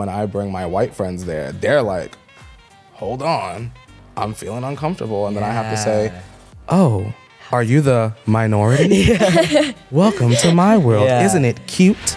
when I bring my white friends there, they're like, hold on, I'm feeling uncomfortable. And then I have to say, oh, are you the minority? Welcome to my world. Yeah. Isn't it cute?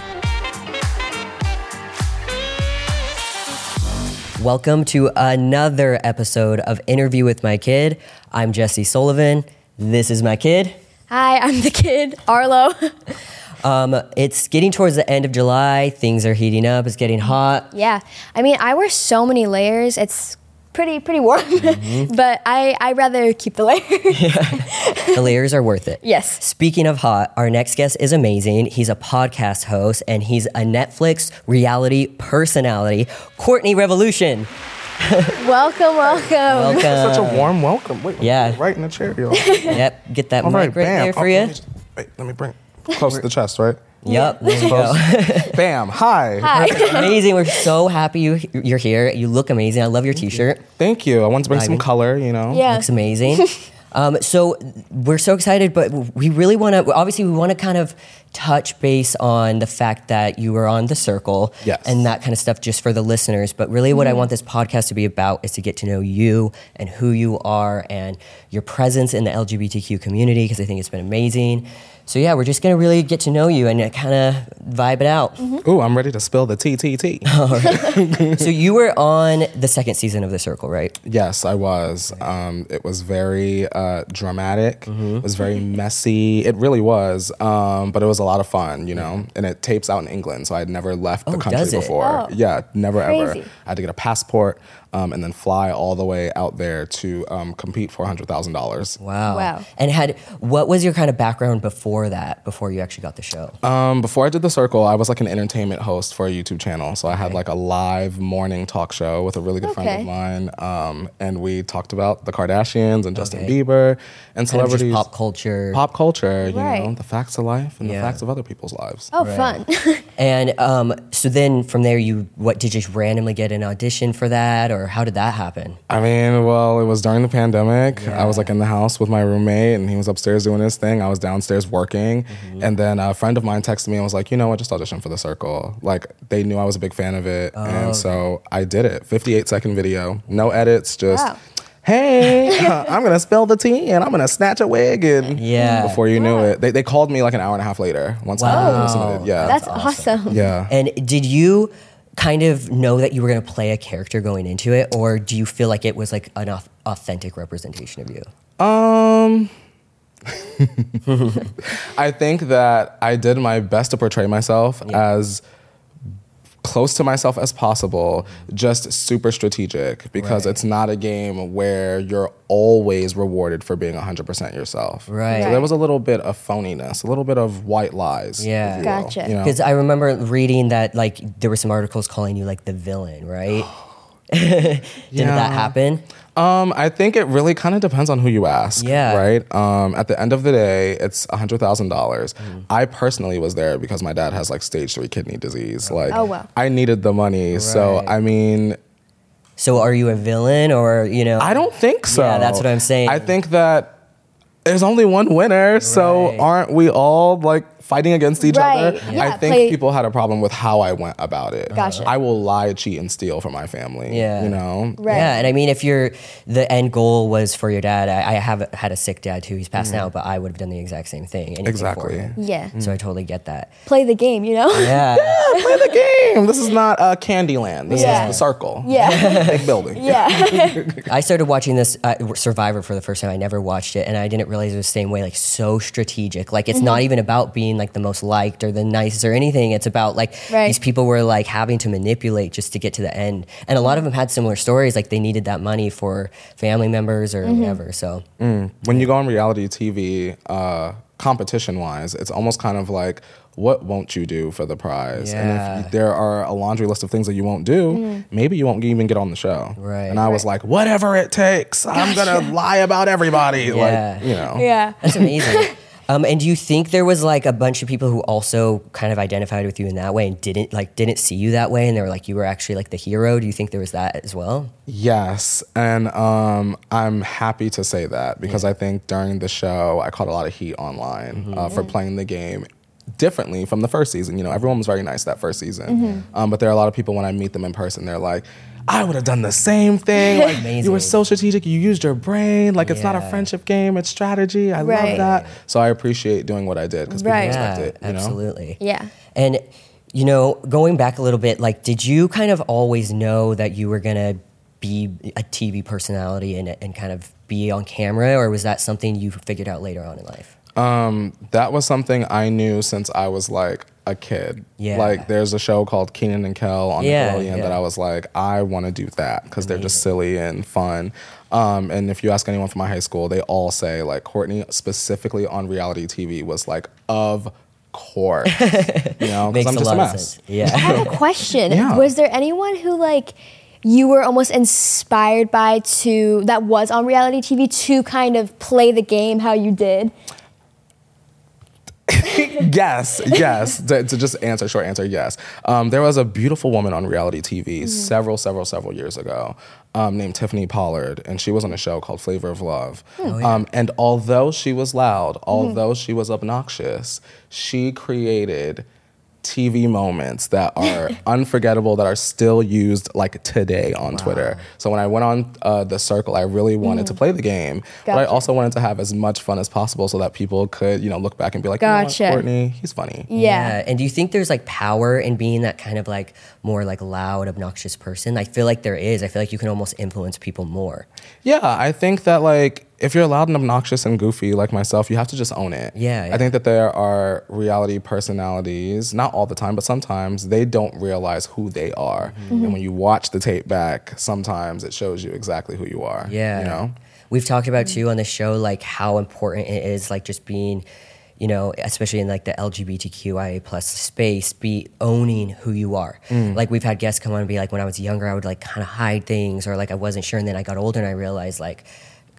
Welcome to another episode of Interview with My Kid. I'm Jesse Sullivan. This is my kid. Hi, I'm the kid, Arlo. Um, it's getting towards the end of July. Things are heating up. It's getting hot. yeah, I mean, I wear so many layers. It's pretty pretty warm, Mm-hmm. but I I rather keep the layers. The layers are worth it. Yes. Speaking of hot, our next guest is amazing. He's a podcast host and he's a Netflix reality personality, Courtney Revolution. welcome, welcome. Welcome. Such a warm welcome. Wait, Yeah. right in the chair, yo. Yep, get that All mic right, right bam. there for Oh, you. let me just- wait, let me bring it close to the chest, right? Yep, there you go. Bam. Hi. Hi. amazing. We're so happy you, you're here. You look amazing. I love your t-shirt. Thank you. I wanted to bring some Vibing. color, you know. Yeah. Looks amazing. um, so we're so excited, but we really want to. Obviously, we want to kind of touch base on the fact that you were on the circle Yes. and that kind of stuff, just for the listeners. But really, what I want this podcast to be about is to get to know you and who you are and your presence in the LGBTQ community because I think it's been amazing. So yeah, we're just gonna really get to know you and kind of vibe it out. Ooh, I'm ready to spill the TTT. so you were on the second season of The Circle, right? Yes, I was. Um, it was very uh, dramatic. Mm-hmm. It was very messy. It really was. Um, but it was a lot of fun, you know. And it tapes out in England, so I had never left the Oh, country does it? before. Oh. Yeah, never ever. I had to get a passport um, and then fly all the way out there to um, compete for hundred thousand dollars. Wow. Wow. And had what was your kind of background before that? Before you actually got the show? Um, before I did the circle, I was like an entertainment host for a YouTube channel. So I had like a live morning talk show with a really good friend of mine, um, and we talked about the Kardashians and Justin Okay. Bieber and Kind of celebrities. just pop culture. pop culture, you know, the facts of life and Yeah. the facts of other people's lives. Oh, Right. fun. And um, so then from there, you what did you just randomly get an audition for that, or how did that happen? I mean, well, it was during the pandemic. I was like in the house with my roommate, and he was upstairs doing his thing. I was downstairs working, Mm-hmm. and then a friend of mine texted me and was like, "You know what? Just audition for the Circle." Like they knew I was a big fan of it, Oh, and so I did it. Fifty-eight second video, no edits, just. Wow. Hey, I'm gonna spill the tea and I'm gonna snatch a wig and Yeah. Before you knew it, they, they called me like an hour and a half later once Wow. I submitted. Yeah, That's awesome. yeah. And did you kind of know that you were going to play a character going into it, or do you feel like it was like an au- authentic representation of you? Um, I think that I did my best to portray myself as close to myself as possible, just super strategic because Right. it's not a game where you're always rewarded for being 100% yourself. Right. So there was a little bit of phoniness, a little bit of white lies. Yeah. you will, Gotcha. you know? Because I remember reading that like there were some articles calling you like the villain, right? Didn't Yeah. that happen? Um, I think it really kind of depends on who you ask. Yeah. Right. Um, at the end of the day, it's a hundred thousand dollars. Mm-hmm. I personally was there because my dad has like stage three kidney disease. Like, Oh, wow. I needed the money. So I mean, So are you a villain, or you know? I don't think so. Yeah, that's what I'm saying. I think that there's only one winner. So aren't we all like fighting against each Right. other? Yeah, I think play- people had a problem with how I went about it. Gotcha. I will lie, cheat, and steal for my family. Yeah. You know. Right. Yeah, and I mean, if your the end goal was for your dad, I, I have had a sick dad too. He's passed mm-hmm. now, but I would have done the exact same thing. anything for Exactly. him. Yeah. So I totally get that. Play the game, you know? Yeah. Play the game. This is not uh, Candyland. This Yeah. is the circle. Yeah. Big building. yeah. I started watching this uh, Survivor for the first time. I never watched it, and I didn't realize it was the same way. Like so strategic. Like it's not even about being like the most liked or the nicest or anything. It's about like Right. these people were like having to manipulate just to get to the end. And a lot of them had similar stories. Like they needed that money for family members or whatever. So When you go on reality TV, uh, competition wise, it's almost kind of like, what won't you do for the prize? And if there are a laundry list of things that you won't do, maybe you won't even get on the show. Right. And I was like, whatever it takes, I'm gonna lie about everybody. Yeah. Like, you know. yeah. That's amazing. um, and do you think there was like a bunch of people who also kind of identified with you in that way and didn't like didn't see you that way, and they were like you were actually like the hero? Do you think there was that as well? Yes, and um, I'm happy to say that because I think during the show I caught a lot of heat online uh, for playing the game differently from the first season. You know, everyone was very nice that first season. Um, but there are a lot of people when I meet them in person, they're like, I would have done the same thing. Like you were so strategic. You used your brain. Like it's not a friendship game. It's strategy. I Right. love that. So I appreciate doing what I did because people Right. respect Yeah, it. You know? absolutely. Yeah. And you know, going back a little bit, like, did you kind of always know that you were gonna be a TV personality and, and kind of be on camera, or was that something you figured out later on in life? Um, that was something I knew since I was like a kid. Yeah. Like there's a show called Kenan and Kel on Yeah, Nickelodeon that. I was like, I want to do that because they're just silly and fun. Um, and if you ask anyone from my high school, they all say like Courtney specifically on reality TV was like, of course, you know, because Makes I'm a just lot a of mess. sense. Yeah. I have a question. Yeah. Was there anyone who like you were almost inspired by to that was on reality TV to kind of play the game how you did? yes, yes. to, to just answer, short answer, yes. Um, there was a beautiful woman on reality TV several, several, several years ago um, named Tiffany Pollard, and she was on a show called Flavor of Love. um, and although she was loud, although she was obnoxious, she created TV moments that are unforgettable that are still used like today on Twitter. So when I went on uh, the circle, I really wanted to play the game, but I also wanted to have as much fun as possible so that people could, you know, look back and be like, you know what, Gotcha. Courtney, he's funny. Yeah. And do you think there's like power in being that kind of like more like loud, obnoxious person? I feel like there is. I feel like you can almost influence people more. Yeah, I think that like if you're loud and obnoxious and goofy like myself, you have to just own it. Yeah, yeah. I think that there are reality personalities, not all the time, but sometimes they don't realize who they are. Mm-hmm. And when you watch the tape back, sometimes it shows you exactly who you are. Yeah. You know? We've talked about too on the show like how important it is like just being, you know, especially in like the LGBTQIA plus space, be owning who you are. Like we've had guests come on and be like, when I was younger, I would like kind of hide things or like I wasn't sure, and then I got older and I realized like.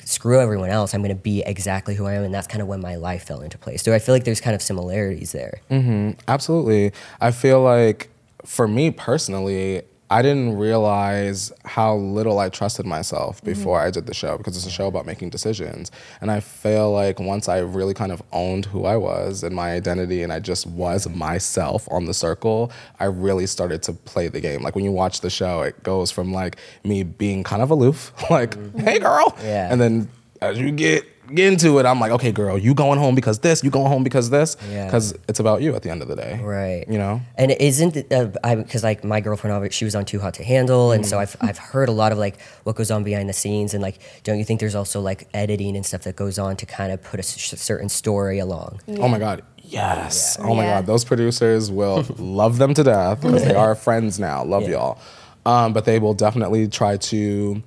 Screw everyone else. I'm going to be exactly who I am, and that's kind of when my life fell into place. So I feel like there's kind of similarities there. Mm-hmm, absolutely. I feel like for me personally, I didn't realize how little I trusted myself mm-hmm. before I did the show because it's a show about making decisions. And I feel like once I really kind of owned who I was and my identity and I just was myself on the circle, I really started to play the game. Like when you watch the show, it goes from like me being kind of aloof, like, mm-hmm. hey girl. Yeah. And then as you get get into it, I'm like, okay, girl, you going home because this, you going home because this. Yeah. Because it's about you at the end of the day. Right. You know? And it isn't it, uh, I because like my girlfriend, obvi- she was on Too Hot to Handle, and Mm. so I've I've heard a lot of like what goes on behind the scenes, and like don't you think there's also like editing and stuff that goes on to kind of put a s- certain story along? Oh my God. Yes. Oh my Yeah. God. Those producers will love them to death because they are friends now. Love Yeah. y'all. Um, but they will definitely try to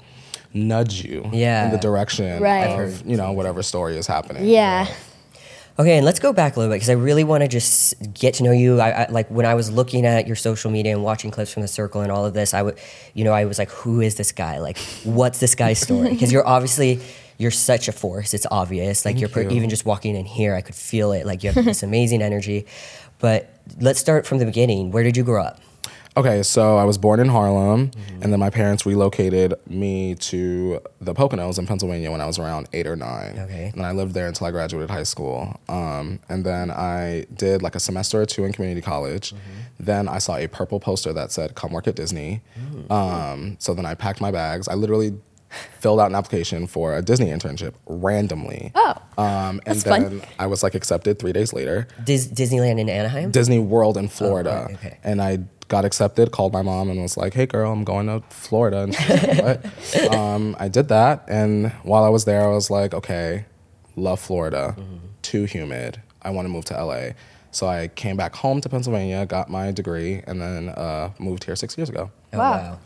nudge you Yeah. in the direction Right. of, you know, whatever story is happening. Yeah. Okay, and let's go back a little bit because I really want to just get to know you. I, I like when I was looking at your social media and watching clips from the circle and all of this. I would, you know, I was like, who is this guy? Like, what's this guy's story? Because you're obviously you're such a force. It's obvious. Like you're you. even just walking in here, I could feel it. Like you have this amazing energy. But let's start from the beginning. Where did you grow up? Okay, so I was born in Harlem, Mm-hmm. and then my parents relocated me to the Poconos in Pennsylvania when I was around eight or nine. Okay. And I lived there until I graduated high school. Um, and then I did like a semester or two in community college. Mm-hmm. Then I saw a purple poster that said, Come work at Disney. Mm. Um, so then I packed my bags. I literally filled out an application for a Disney internship randomly. Oh. Um, and That's fun. then I was like accepted three days later. Dis- Disneyland in Anaheim. Disney World in Florida. right, okay. And I got accepted, called my mom, and was like, hey, girl, I'm going to Florida. And she was like, what? um, I did that. And while I was there, I was like, okay, love Florida, too humid. I want to move to LA. So I came back home to Pennsylvania, got my degree, and then uh, moved here six years ago. Oh, Wow.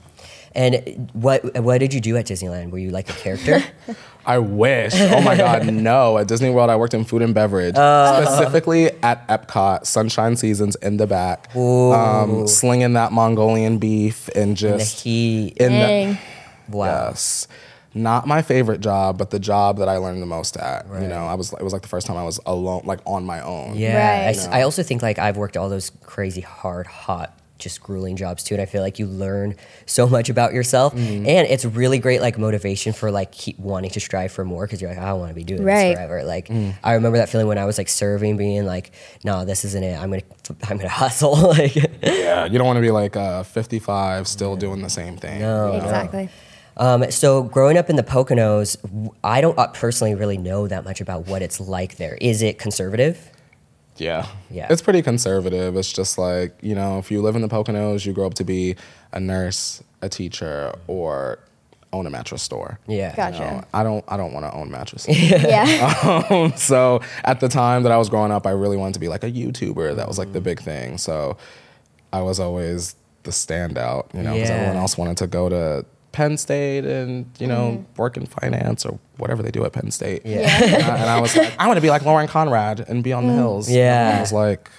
And what what did you do at Disneyland? Were you like a character? I wish. Oh my God, no. At Disney World, I worked in food and beverage, specifically at Epcot, Sunshine Seasons in the back, um, slinging that Mongolian beef and in the just heat. in the, Wow. Yes. Not my favorite job, but the job that I learned the most at. You know, I was it was like the first time I was alone, like on my own. Yeah. I, Right. s- I also think like I've worked all those crazy hard hot just grueling jobs too. And I feel like you learn so much about yourself, Mm-hmm. and it's really great like motivation for like keep wanting to strive for more because you're like I want to be doing Right. this forever. Like Mm. I remember that feeling when I was like serving, being like, no, this isn't it. I'm gonna I'm gonna hustle. like Yeah, you don't want to be like uh, 55 still doing the same thing. No. you know? Exactly. Um, so growing up in the Poconos, I don't uh, personally really know that much about what it's like there. Is it conservative? Yeah. Yeah. It's pretty conservative. It's just like, you know, if you live in the Poconos, you grow up to be a nurse, a teacher, or own a mattress store. Yeah. You Gotcha. know, I don't I don't want to own mattresses. Yeah. um, so at the time that I was growing up, I really wanted to be like a YouTuber. That was like the big thing. So I was always the standout, you know, because Yeah. everyone else wanted to go to Penn State and you know mm-hmm. work in finance or whatever they do at Penn State. Yeah. and, I, and I was like, I want to be like Lauren Conrad and be on the mm. hills. Yeah. And I was like,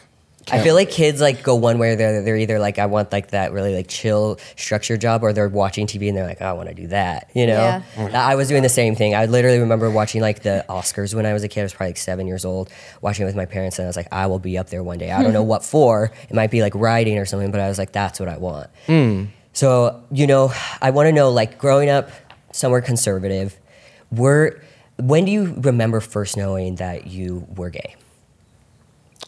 I feel like kids like go one way or the other. They're either like, I want like that really like chill structured job, or they're watching TV and they're like, "Oh, I want to do that. You know, Yeah. Mm-hmm. I was doing the same thing. I literally remember watching like the Oscars when I was a kid. I was probably like seven years old, watching it with my parents, and I was like, I will be up there one day. I don't know what for. It might be like writing or something, but I was like, that's what I want. Hmm. So you know, I want to know like growing up somewhere conservative, were when do you remember first knowing that you were gay?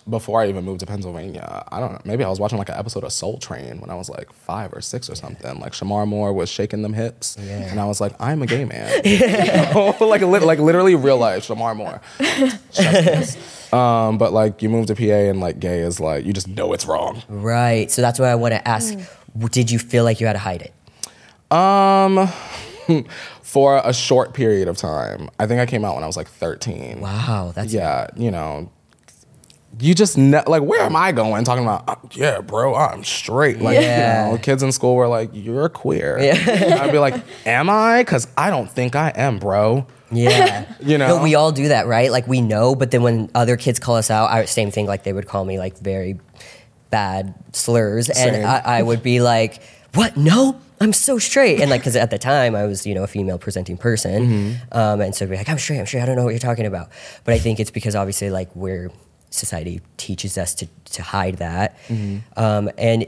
before I even moved to Pennsylvania, I don't know. Maybe I was watching like an episode of Soul Train when I was like five or six or something. Like Shemar Moore was shaking them hips, Yeah. and I was like, I'm a gay man. You know? like lit- like literally real life Shemar Moore. Um, but like you move to PA and like gay is like you just know it's wrong. Right. So that's why I want to ask. W- Did you feel like you had to hide it? Um, for a short period of time. I think I came out when I was like 13. Wow, that's yeah, you know, you just ne- like, where am I going? Talking about, uh, yeah, bro, I'm straight. Like, Yeah. you know, kids in school were like, you're queer. And I'd be like, am I? Because I don't think I am, bro. Yeah. You know? No, we all do that, right? Like we know, but then when other kids call us out, I, same thing. Like they would call me like very bad slurs, Same. and I, I would be like, "What? No, I'm so straight." And like, because at the time I was, you know, a female presenting person, Mm-hmm. um, and so I'd be like, "I'm straight. I'm straight. I don't know what you're talking about." But I think it's because obviously, like, we're society teaches us to to hide that. Mm-hmm. Um, and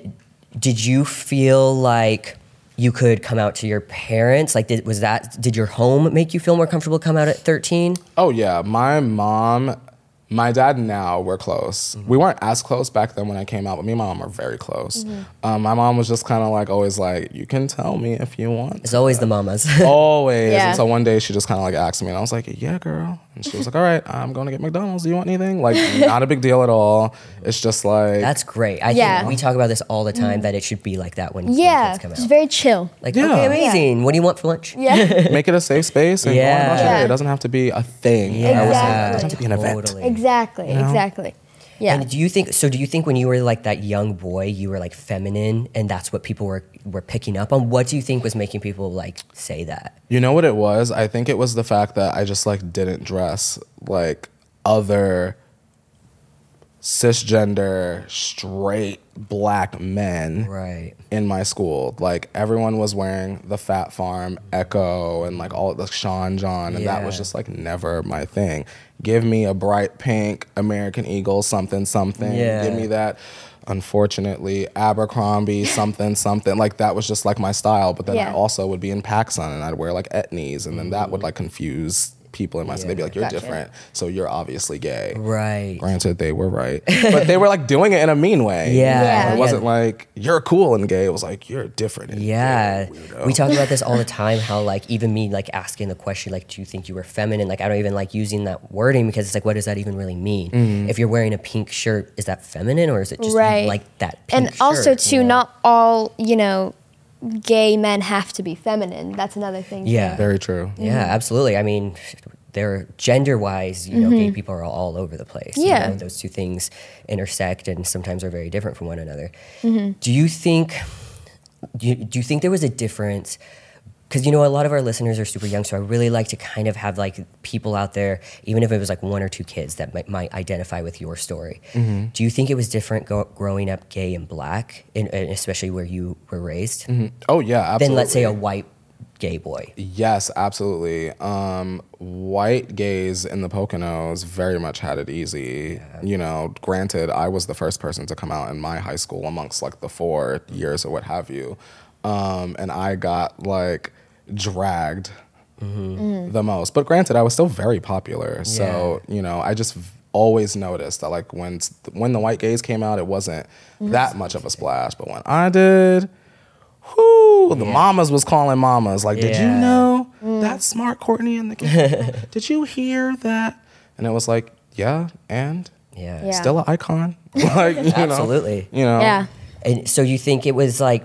did you feel like? You could come out to your parents. Like, did, was that? Did your home make you feel more comfortable come out at thirteen? Oh, yeah. My mom, my dad now, we're close. Mm-hmm. We weren't as close back then when I came out, but me and my mom are very close. Um, my mom was just kind of like, always like, you can tell me if you want. It's always the mamas. Always. Yeah. And so one day she just kind of like asked me, and I was like, "Yeah, girl." And she was like, "All right, I'm going to get McDonald's. Do you want anything?" Like, not a big deal at all. It's just like That's great. I Yeah. think we talk about this all the time that it should be like that when, when Yeah. kids come It's out. very chill. like, Yeah. okay, amazing. What do you want for lunch? Yeah. make it a safe space and go on about your Yeah. day. It doesn't have to be a thing. Yeah, I would say. Exactly. It doesn't have to be an event. Totally. exactly. Exactly. Yeah. And do you think so? Do you think when you were like that young boy, you were like feminine, and that's what people were were picking up on? What do you think was making people like say that? You know what it was? I think it was the fact that I just like didn't dress like other cisgender straight black men Right. in my school. Like everyone was wearing the Phat Farm Ecko and like all the Sean John, and that was just like never my thing. Give me a bright pink American Eagle something something. Yeah. Give me that. Unfortunately, Abercrombie something something like that was just like my style. But then I also would be in PacSun and I'd wear like etnies, and then that would mm. like confuse people in my city. They'd be like, "You're Gotcha. different, so you're obviously gay." Right. Granted, they were right, but they were like doing it in a mean way. Yeah. Yeah. It wasn't like you're cool and gay. It was like you're different. And Yeah, gay, weirdo." we talk about this all the time. How like even me like asking the question like, do you think you were feminine? Like I don't even like using that wording because it's like, what does that even really mean? Mm-hmm. If you're wearing a pink shirt, is that feminine or is it just Right. like that? Pink and also shirt, too, you know? not all you know, gay men have to be feminine. That's another thing. too. Yeah. Very true. Yeah, absolutely. I mean, they're gender wise, you know, gay people are all over the place. you Mm-hmm. Yeah. know, those two things intersect and sometimes are very different from one another. Mm-hmm. Do you think? Do you, do you think there was a difference? Because you know, a lot of our listeners are super young, so I really like to kind of have like people out there, even if it was like one or two kids that might, might identify with your story. Mm-hmm. Do you think it was different go, growing up gay and black, in, and especially where you were raised, Oh yeah, absolutely. than let's say a white gay boy. Yes, absolutely. Um, white gays in the Poconos very much had it easy. You know, granted, I was the first person to come out in my high school amongst like the four years or what have you. Um, and I got like dragged mm-hmm. mm. the most. But granted, I was still very popular. So, you know, I just always noticed that like when when the white gays came out, it wasn't mm-hmm. that much of a splash. But when I did, whoo, the mamas was calling mamas. Like, did you Yeah. know mm. that smart Courtney in the game? did you hear that? And it was like, yeah, and Yeah. Yeah. still an icon. like, you know, Absolutely. you know, Yeah. And so you think it was like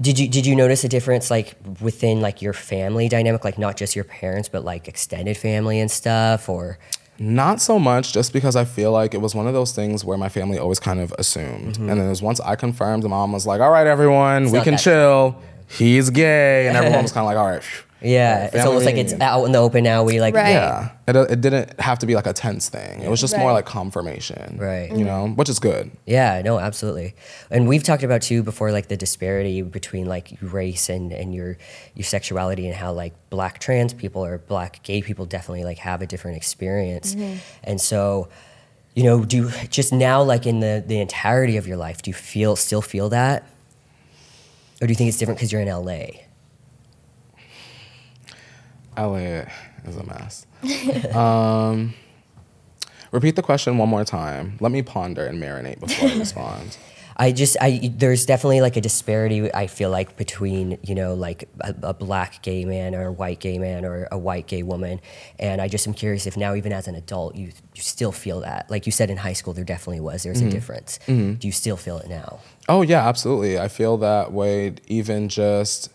did you did you notice a difference like within like your family dynamic like not just your parents but like extended family and stuff or Not so much, just because I feel like it was one of those things where my family always kind of assumed. Mm-hmm. And then was once I confirmed, the mom was like, all right, everyone, we can chill. He's gay. And everyone was kind of like, all right. phew. Yeah, it's almost like it's out in the open now. We like Right. Yeah. It, it didn't have to be like a tense thing. It was just more Right. like confirmation. Right. You know, which is good. Yeah, no, absolutely. And we've talked about too before, like the disparity between like race and, and your your sexuality and how like black trans people or black gay people definitely like have a different experience. Mm-hmm. And so, you know, do you just now like in the the entirety of your life, do you feel still feel that? Or do you think it's different because you're in LA? LA is a mess. um, repeat the question one more time. Let me ponder and marinate before I respond. I just I there's definitely like a disparity I feel like between you know like a, a black gay man or a white gay man or a white gay woman, and I just am curious if now even as an adult you you still feel that like you said in high school there definitely was there's a difference. Do you still feel it now? Oh yeah, absolutely. I feel that way even just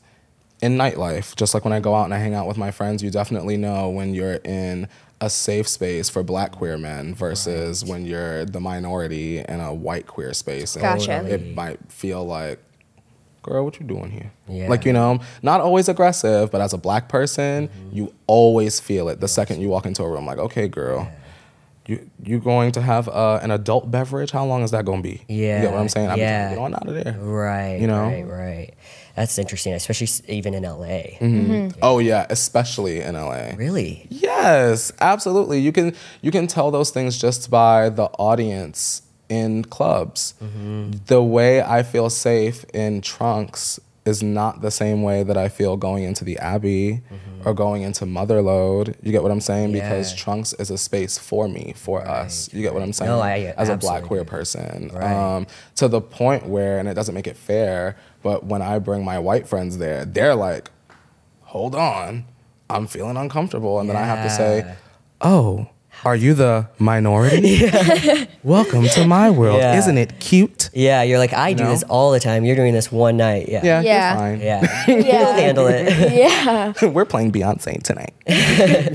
in nightlife. Just like when I go out and I hang out with my friends, you definitely know when you're in a safe space for black queer men versus when you're the minority in a white queer space. And Gotcha. It might feel like, girl, what you doing here? Yeah. Like, you know, not always aggressive, but as a black person, you always feel it the second you walk into a room. Like, okay, girl. You you going to have uh, an adult beverage? How long is that going to be? Yeah, you get what I'm saying? I'm Yeah. get on out of there. Right. You know? Right. Right. That's interesting, especially even in LA. Mm-hmm. Mm-hmm. Oh yeah, especially in LA. Really? Yes, absolutely. You can you can tell those things just by the audience in clubs. Mm-hmm. The way I feel safe in trunks is not the same way that I feel going into the Abbey or going into Motherlode. You get what I'm saying? Because trunks is a space for me, for us. You get what I'm saying? No, I As a black queer person. Right. Um, to the point where, and it doesn't make it fair, but when I bring my white friends there, they're like, hold on, I'm feeling uncomfortable. And then I have to say, oh, are you the minority? Welcome to my world. Yeah. Isn't it cute? Yeah. You're like I do know? this all the time. You're doing this one night. Yeah. Yeah, Yeah. you're fine. Yeah. Yeah. You'll handle it. Yeah. We're playing Beyonce tonight.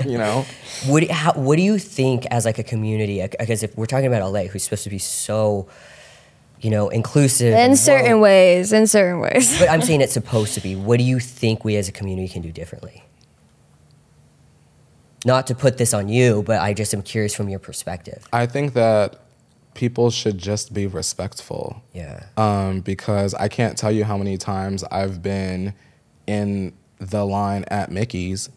you know? What, how, what do you think as like a community? Because if we're talking about LA, who's supposed to be so, you know, inclusive. In certain woke, ways. In certain ways. But I'm saying it's supposed to be. What do you think we as a community can do differently? Not to put this on you, but I just am curious from your perspective. I think that people should just be respectful. Yeah. um, because I can't tell you how many times I've been in the line at Mickey's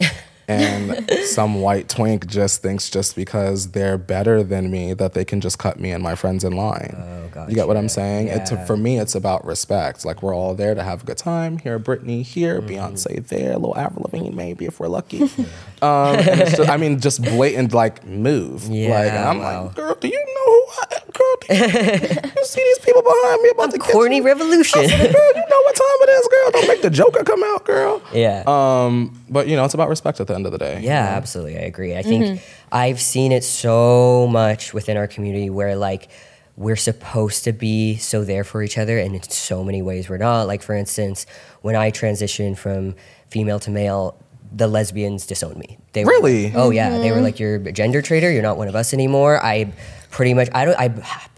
and some white twink just thinks just because they're better than me that they can just cut me and my friends in line. Oh, You get what I'm gotcha. saying? It's Yeah. for me, it's about respect. Like we're all there to have a good time. Here, Britney here, Mm-hmm. Beyonce there, a little Avril Lavigne maybe if we're lucky. um, just, I mean, just blatant like move. like, Yeah, and I'm wow. like, girl, do you know who I am? Girl, you, you see these people behind me about to get Courtney you? revolution. girl, you know what time it is, girl. Don't make the Joker come out, girl. yeah. Um, but you know, it's about respect at the end of the day. Yeah, absolutely. I agree. I think I've seen it so much within our community where like we're supposed to be so there for each other and in so many ways we're not. Like for instance, when I transitioned from female to male, the lesbians disowned me. They Really? like, oh yeah, they were like you're a gender traitor, you're not one of us anymore. I pretty much I don't I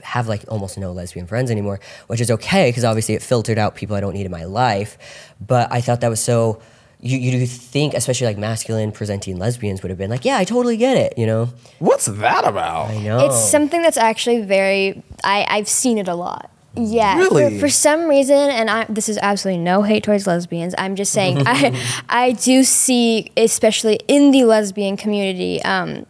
have like almost no lesbian friends anymore, which is okay because obviously it filtered out people I don't need in my life. But I thought that was so you, you do think, especially like masculine presenting lesbians would have been like, yeah, I totally get it, you know? What's that about? I know. It's something that's actually very. I I've seen it a lot. Yeah, Really? for, for some reason, and I, this is absolutely no hate towards lesbians. I'm just saying, I, I do see, especially in the lesbian community, um,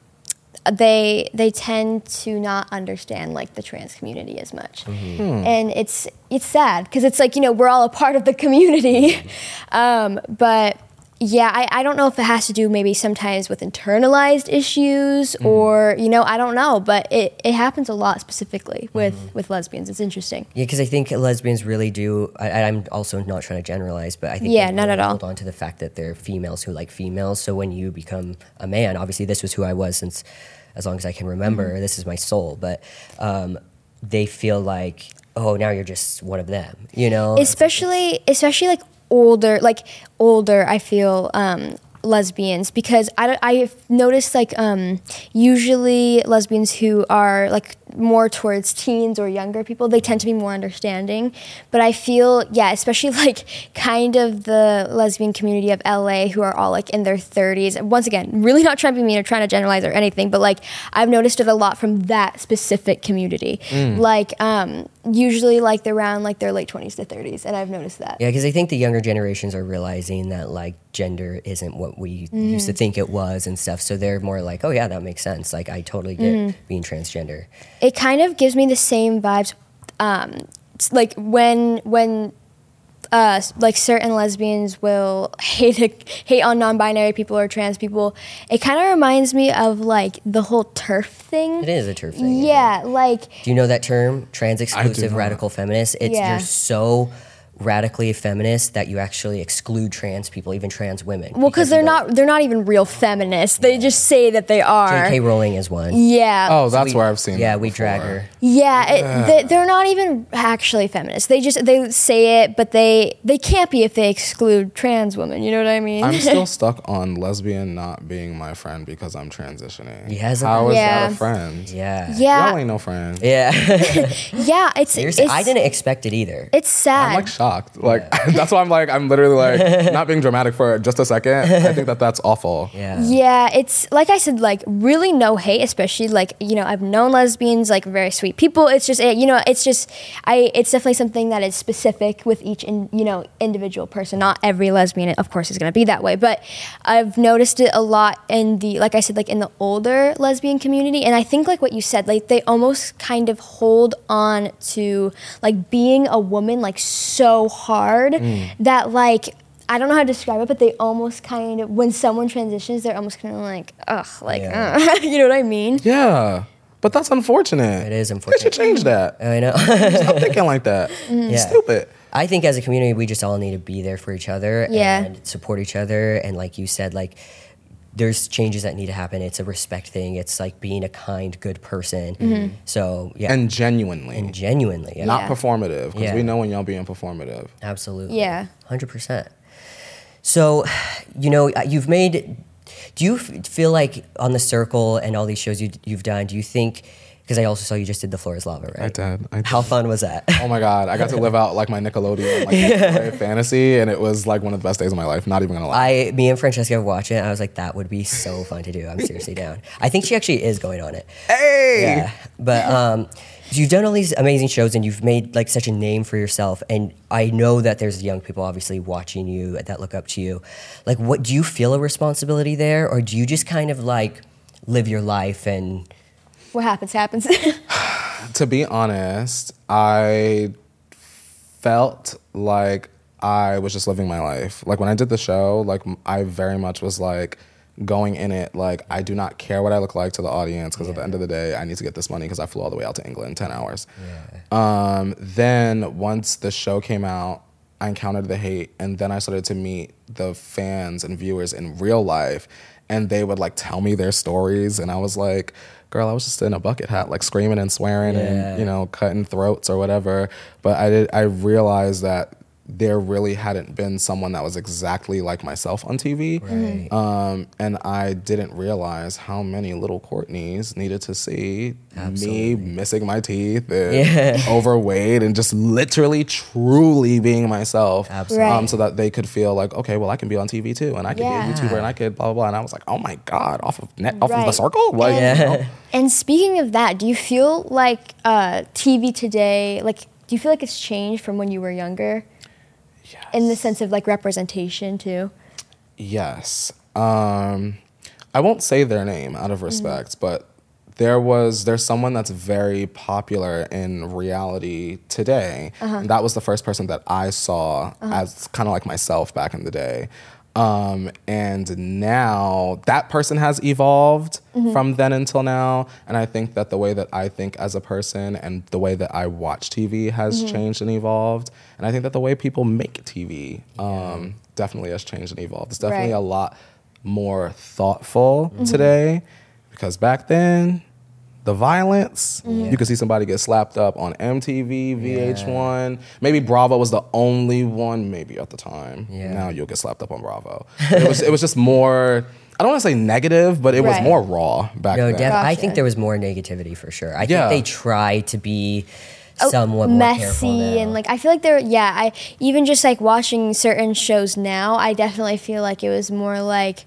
they they tend to not understand like the trans community as much, mm-hmm. hmm. and it's it's sad because it's like you know we're all a part of the community, mm-hmm. um, but. Yeah, I, I don't know if it has to do maybe sometimes with internalized issues mm-hmm. or, you know, I don't know, but it, it happens a lot specifically with, with lesbians. It's interesting. Yeah, because I think lesbians really do. I, I'm also not trying to generalize, but I think Yeah, they not at all. Hold on to the fact that they're females who like females. So when you become a man, obviously this was who I was since as long as I can remember. Mm-hmm. This is my soul, but um, they feel like, oh, now you're just one of them. You know, especially especially like older like older i feel um lesbians because I, i've noticed like um usually lesbians who are like more towards teens or younger people they tend to be more understanding. But i feel yeah especially like kind of the lesbian community of la who are all like in their 30s once again really not trying to be mean or trying to generalize or anything but like i've noticed it a lot from that specific community. Like um usually like they're around like their late 20s to 30s and i've noticed that Yeah, because I think the younger generations are realizing that like gender isn't what we used Mm-hmm. to think it was and stuff. So they're more like, oh yeah, that makes sense. Like I totally get Mm-hmm. being transgender. it kind of gives me the same vibes um like when when uh, like certain lesbians will hate hate on non-binary people or trans people. It kind of reminds me of like the whole TERF thing. It is a TERF thing. Yeah, like Do you know that term, trans exclusive radical feminist? It's Yeah. you're so radically feminist that you actually exclude trans people, even trans women. well, because they're don't- not they're not even real feminists. They just say that they are. J.K. Rowling is one. Yeah. Oh, that's We- where I've seen. Yeah, that we drag her. Yeah, It, they, they're not even actually feminists. They just they say it, but they they can't be if they exclude trans women. You know what I mean? I'm still stuck on lesbian not being my friend because I'm transitioning. He hasn't- How is Yeah. that a friend? Yeah. yeah, Y'all ain't no friend. Yeah. yeah. It's Seriously, it's, I didn't expect it either. It's sad. I'm like shocked. Like that's why I'm like I'm literally like not being dramatic for just a second. I think that that's awful. yeah. Yeah, it's like I said, like really no hate, especially like you know I've known lesbians, like very sweet people. It's just it, you know it's just I it's definitely something that is specific with each in, you know individual person. Not every lesbian, of course, is going to be that way, but I've noticed it a lot in the like I said, like in the older lesbian community, and I think like what you said, like they almost kind of hold on to like being a woman like so hard that like. I don't know how to describe it, but they almost kind of when someone transitions, they're almost kind of like, ugh, like, Yeah. uh, you know what I mean? Yeah. But that's unfortunate. It is unfortunate. They should change that. I know. Stop thinking like that. Yeah. Stupid. I think as a community, we just all need to be there for each other Yeah. and support each other. And like you said, like there's changes that need to happen. It's a respect thing. It's like being a kind, good person. Mm-hmm. So yeah, And genuinely. and genuinely, yeah, not Yeah. performative. Because Yeah. we know when y'all being performative. absolutely, Yeah. hundred percent. So, you know, uh, you've made. Do you f- feel like on the circle and all these shows you, you've done? Do you think? Because I also saw you just did the floor is lava, right? I did. I did. How fun was that? Oh my god, I got to live out like my Nickelodeon like fantasy, and it was like one of the best days of my life. Not even gonna lie. I, me and Francesca watched it. I was like, that would be so fun to do. I'm seriously down. I think she actually is going on it. hey, Yeah, but um, you've done all these amazing shows and you've made like such a name for yourself. And I know that there's young people obviously watching you that look up to you. Like, what do you feel a responsibility there, or do you just kind of like live your life and What happens, happens. to be honest, I felt like I was just living my life. Like when I did the show, like I very much was like going in it like I do not care what I look like to the audience because at the end of the day, I need to get this money because I flew all the way out to England, 10 hours. Um, then once the show came out, I encountered the hate and then I started to meet the fans and viewers in real life and they would like tell me their stories and I was like, girl, I was just in a bucket hat like screaming and swearing Yeah. and you know cutting throats or whatever. But I did I realized that there really hadn't been someone that was exactly like myself on TV. Right. Um, and I didn't realize how many little Courtneys needed to see me missing my teeth and Yeah. overweight and just literally truly being myself. Absolutely. Um, so that they could feel like, okay, well, I can be on TV too, and I can Yeah. be a YouTuber, and I could blah blah blah. And I was like, oh my god, off of net, off of the circle, like, And- you know? and speaking of that, do you feel like uh, TV today, like do you feel like it's changed from when you were younger? Yes. In the sense of like representation too. Yes. Um, I won't say their name out of mm-hmm. respect, but there was there's someone that's very popular in reality today. Uh-huh. And that was the first person that I saw uh-huh. as kind of like myself back in the day. Um, and now that person has evolved from then until now. And I think that the way that I think as a person and the way that I watch TV has changed and evolved. And I think that the way people make TV um, definitely has changed and evolved. It's definitely Right. a lot more thoughtful today because back then, the violence, you could see somebody get slapped up on MTV, VH1. Maybe Bravo was the only one, maybe at the time. Yeah. Now you'll get slapped up on Bravo. it, was, it was just more, I don't want to say negative, but it was more raw back No, then. def- I think there was more negativity for sure. I Yeah. think they try to be Oh, somewhat more messy now. and like I feel like there yeah I even just like watching certain shows now I definitely feel like it was more like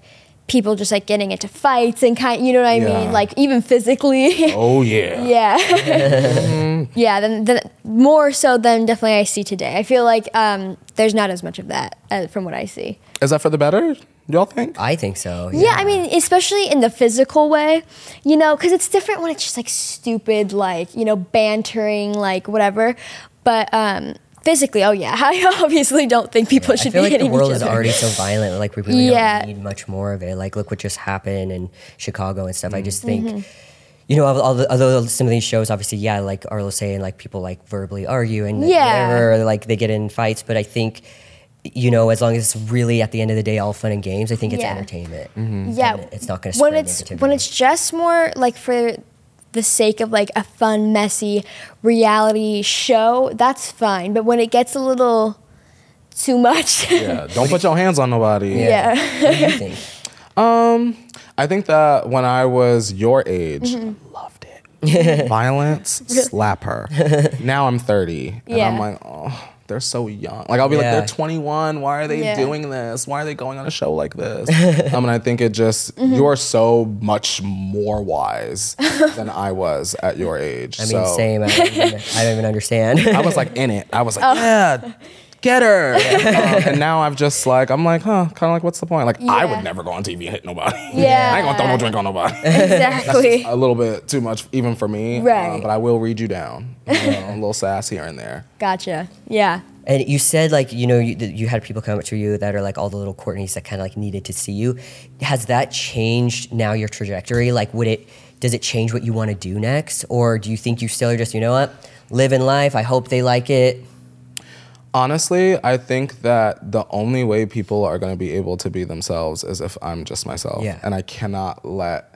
people just like getting into fights and kind you know what I Yeah. mean like even physically Oh, yeah. yeah yeah then, then more so than definitely I see today I feel like um, there's not as much of that uh, from what I see Is that for the better, y'all think? I think so. yeah, I mean, especially in the physical way, you know, because it's different when it's just like stupid, like, you know, bantering, like whatever. But um, physically, oh yeah, I obviously don't think people I should feel be like the world is already so violent. Like we really Yeah. don't need much more of it. Like look what just happened in Chicago and stuff. I just Mm-hmm. think, you know, although, although some of these shows, obviously, yeah, like Arlo saying, like people like verbally argue and Yeah. whatever, like they get in fights. But I think, you know, as long as it's really at the end of the day all fun and games, I think it's Yeah. entertainment. yeah, And it's not going to when it's negativity. when it's just more like for the sake of like a fun, messy reality show, that's fine. But when it gets a little too much, Yeah. Don't put your hands on nobody. yeah. what do you think? Um, I think that when I was your age, Mm-hmm. loved it. Violence, slap her. now I'm 30, and Yeah. I'm like, oh, they're so young. Like I'll be Yeah. like, they're 21. Why are they Yeah. doing this? Why are they going on a show like this? um, and I think it just Mm-hmm. you're so much more wise than I was at your age. I mean, so same. I don't, even, I don't even understand. I was like in it. I was like, Oh. yeah, get her. Um, and now I've just like, I'm like, huh, kind of like, what's the point? Like, I would never go on TV and hit nobody. Yeah. I ain't gonna throw no drink on nobody. exactly. a little bit too much even for me. Right. uh, but I will read you down. You know, a little sass here and there. Gotcha. Yeah. And you said like you know you, you had people come up to you that are like all the little Courtneys that kind of like needed to see you. Has that changed now your trajectory? Like, would it does it change what you want to do next, or do you think you still are just you know what living life? I hope they like it. Honestly, I think that the only way people are going to be able to be themselves is if I'm just myself. Yeah. And I cannot let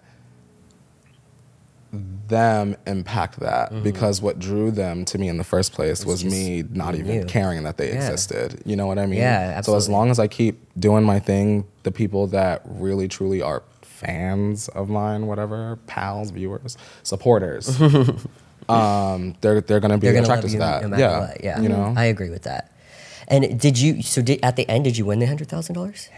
them impact that because what drew them to me in the first place was, Mm-hmm. me not even you. caring that they Yeah. existed. You know what I mean? Yeah, So as long as I keep doing my thing, the people that really truly are fans of mine, whatever, pals, viewers, supporters, um, they're they're gonna be They're gonna love attracted to that. no yeah. what. Yeah, You know? I agree with that. And did you? So did, at the end, did you win the hundred thousand dollars?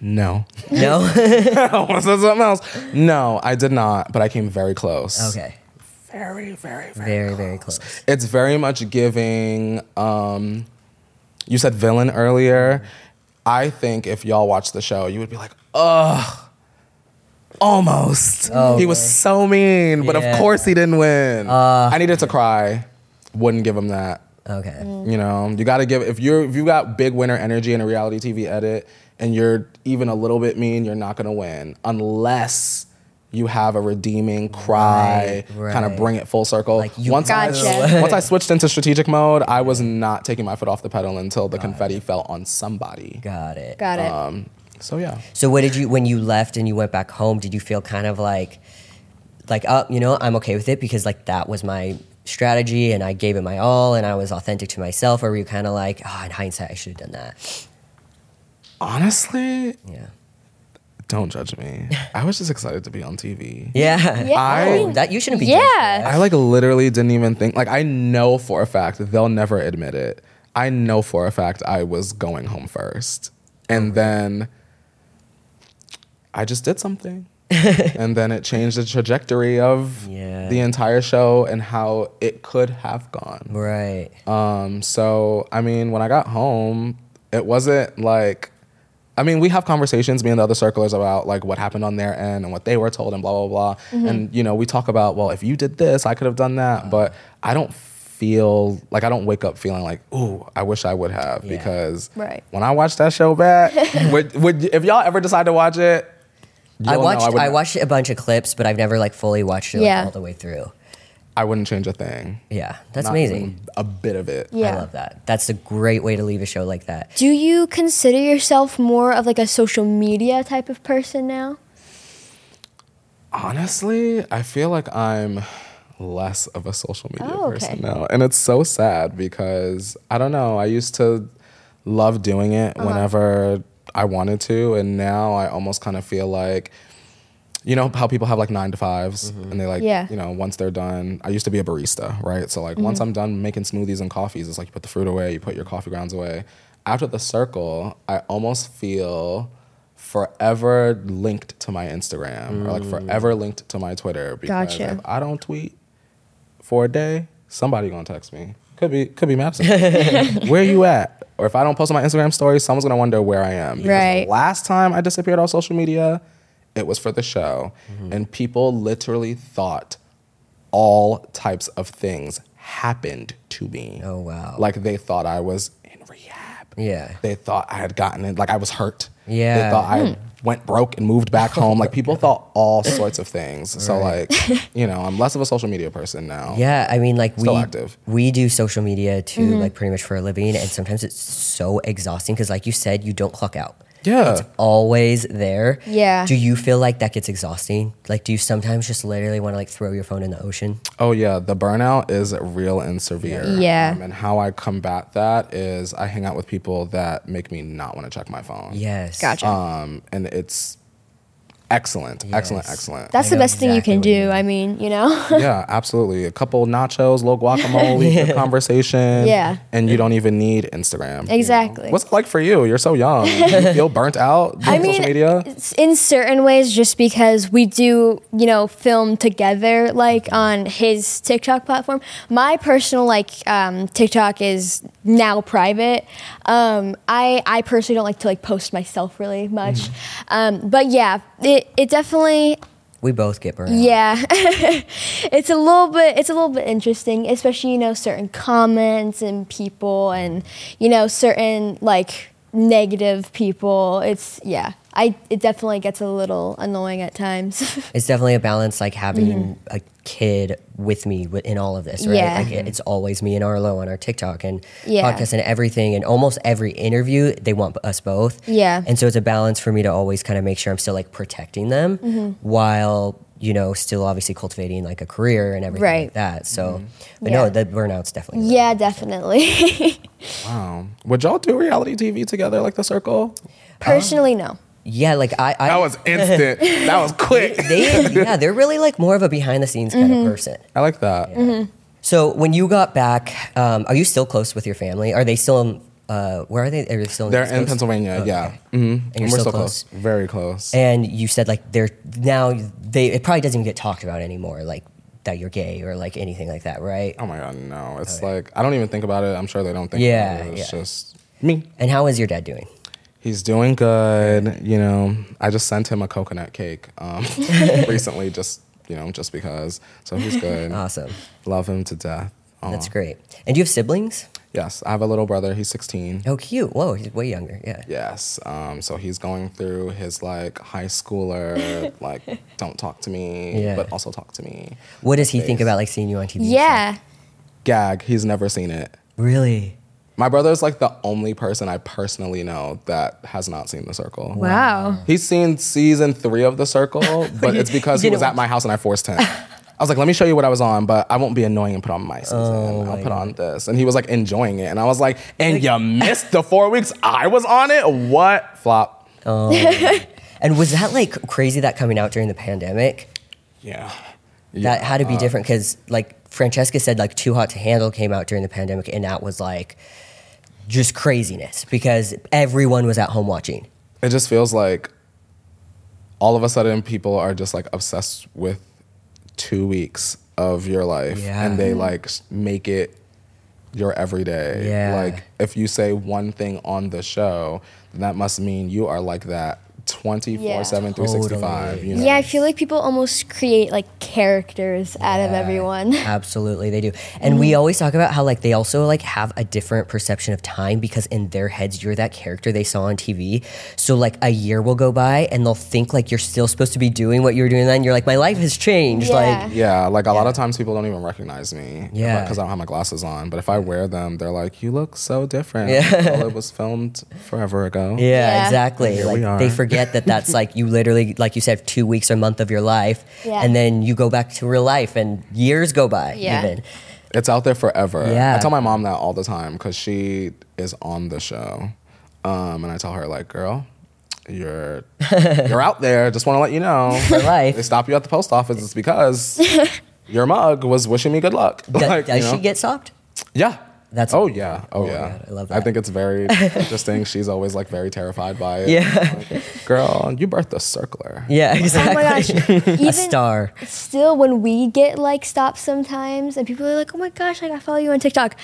no. No. Was that something else? No, I did not, but I came very close. okay. Very, very, very. Very very close. It's very much giving. Um, you said villain earlier. I think if y'all watch the show, you would be like, ugh. Almost. Oh, he was man. so mean, but Yeah. Uh. of course he didn't win. I needed to cry. Wouldn't give him that. Okay. You know, you got to give if you're if you got big winner energy in a reality TV edit and you're even a little bit mean, you're not gonna win unless you have a redeeming cry, Right, kind of right. bring it full circle. Like, you once I Gotcha. once I switched into strategic mode, I was not taking my foot off the pedal until the confetti fell on somebody. Got it. Got it. Um, so yeah. So what did you when you left and you went back home? Did you feel kind of like, like, oh, you know, I'm okay with it because like that was my strategy and I gave it my all and I was authentic to myself, or were you kind of like, oh, in hindsight, I should have done that? Honestly, Yeah. don't judge me. I was just excited to be on TV. Yeah. Yeah, I- that you shouldn't be. Yeah. that. I like literally didn't even think like I know for a fact they'll never admit it. I know for a fact I was going home first. And then I just did something. and then it changed the trajectory of Yeah. the entire show and how it could have gone. Right. Um, so I mean, when I got home, it wasn't like I mean, we have conversations, me and the other circlers, about like what happened on their end and what they were told and blah blah blah. And you know, we talk about, well, if you did this, I could have done that. But I don't feel like I don't wake up feeling like, ooh, I wish I would have Yeah. because Right. when I watched that show back, would, would if y'all ever decide to watch it, I you'll know watched would- I watched a bunch of clips, but I've never like fully watched it like, Yeah. all the way through. I wouldn't change a thing. Yeah, that's Not amazing. A bit of it. Yeah. I love that. That's a great way to leave a show like that. Do you consider yourself more of like a social media type of person now? Honestly, I feel like I'm less of a social media Oh, okay. person now. And it's so sad because I don't know, I used to love doing it Uh-huh. whenever I wanted to. And now I almost kind of feel like, you know, how people have like nine to 5s mm-hmm. and they like, Yeah. you know, once they're done, I used to be a barista, right? So, like, once mm-hmm. I'm done making smoothies and coffees, it's like you put the fruit away, you put your coffee grounds away. After the circle, I almost feel forever linked to my Instagram or like forever mm. linked to my Twitter because Gotcha. if I don't tweet for a day, somebody gonna text me. Could be could be Madison. where you at? Or if I don't post on my Instagram story, someone's gonna wonder where I am. Because Right. Last time I disappeared off social media, it was for the show, mm-hmm. and people literally thought all types of things happened to me. Oh, wow. Like they thought I was in rehab. Yeah. They thought I had gotten it, like I was hurt. Yeah. They thought I went broke and moved back home. Like people thought all sorts of things. So like, you know, I'm less of a social media person now. Yeah, I mean, like Still we active. we do social media too, Mm-hmm. like pretty much for a living, and sometimes it's so exhausting because, like you said, you don't clock out. Yeah. It's always there. Yeah. Do you feel like that gets exhausting? Like, do you sometimes just literally want to like throw your phone in the ocean? Oh yeah, the burnout is real and severe. Yeah. Um, and how I combat that is I hang out with people that make me not want to check my phone. Yes. Gotcha. Um, and it's excellent, excellent, Yes. excellent. That's I the know best thing you can what you do. I mean, you know? yeah, absolutely. A couple nachos, little guacamole, good conversation. Yeah. And you don't even need Instagram. you know? Exactly. What's it like for you? You're so young. you feel burnt out I on mean, social media? it's in certain ways, just because we do, you know, film together, like on his TikTok platform. My personal like um, TikTok is now private. Um, I I personally don't like to like post myself really much, Mm-hmm. um, but yeah, it it definitely We both get burned. yeah, it's a little bit it's a little bit interesting, especially you know certain comments and people and you know certain like negative people. It's yeah, I it definitely gets a little annoying at times. It's definitely a balance, like having a kid with me in all of this, right? Mm-hmm. Yeah. Like it- it's always me and Arlo on our TikTok and Yeah. podcast and everything, and almost every interview they want us both. Yeah. and so it's a balance for me to always kind of make sure I'm still like protecting them Mm-hmm. while you know still obviously cultivating like a career and everything Right. like that. So, but Yeah. no, the burnout's definitely. real. yeah, definitely. Wow. Would y'all do reality TV together like The Circle? Personally, no. Yeah, like I, I That was instant. that was quick. they, yeah, they're really like more of a behind the scenes kind Mm-hmm. of person. I like that. So when you got back, um, are you still close with your family? Are they still? in, Uh, where are they? Are they still? In the They're East in Coast? Pennsylvania, Okay. yeah. Mm-hmm. And you're still close? Very close. And you said like they're now they it probably doesn't even get talked about anymore, like that you're gay or like anything like that, right? oh my God, no. It's like, I don't even think about it. I'm sure they don't think Yeah, about it. It's yeah. just me. And how is your dad doing? He's doing good. You know, I just sent him a coconut cake um, recently, just, you know, just because. So he's good. Awesome, Love him to death. Aw. that's great. And do you have siblings? Yes, I have a little brother. He's 16. Oh, cute. Whoa, he's way younger. Yeah. Yes. Um, so he's going through his like high schooler, like, don't talk to me, Yeah. but also talk to me. What does he think about like seeing you on TV? and stuff? Yeah. Gag. He's never seen it. Really? My brother's like the only person I personally know that has not seen The Circle. Wow. He's seen season three of The Circle, but it's because he was at my house and I forced him. I was like, let me show you what I was on, but I won't be annoying and put on my season. Oh I'll my put on this. And he was like enjoying it. And I was like, and you missed the four weeks I was on it? What? Flop. And was that like crazy that coming out during the pandemic? Yeah. That had to be Uh, different because like Francesca said, like Too Hot to Handle came out during the pandemic, and that was like just craziness because everyone was at home watching. It just feels like all of a sudden people are just like obsessed with two weeks of your life Yeah. and they like make it your everyday. Yeah. Like if you say one thing on the show, then that must mean you are like that 24 7 365. Totally. You know? Yeah, I feel like people almost create like characters out of everyone. Absolutely, they do. And we mm-hmm. always talk about how like they also like have a different perception of time because in their heads you're that character they saw on TV. So like a year will go by and they'll think like you're still supposed to be doing what you were doing then. You're like my life has changed. Yeah. Like Yeah, like a lot of times people don't even recognize me. Yeah. Because I don't have my glasses on. But if I wear them, they're like, you look so different. Yeah. well, it was filmed forever ago. yeah, Yeah. exactly. Here like we are. they forget that that's like you literally like you said 2 weeks or month of your life Yeah. and then you go back to real life and years go by Yeah. even. It's out there forever. Yeah. I tell my mom that all the time because she is on the show. Um, and I tell her, like, girl, you're you're out there. Just want to let you know. For life. They stop you at the post office. It's because your mug was wishing me good luck. Does, Like, does you she get stopped? Yeah. That's- oh yeah. Oh, Oh yeah. God, I love that. I think it's very interesting. She's always like very terrified by it. Yeah. Like, Girl, you birthed a circler. Yeah, oh exactly. Oh exactly. my gosh. A star. still when we get like stopped sometimes and people are like, Oh my gosh, like I follow you on TikTok.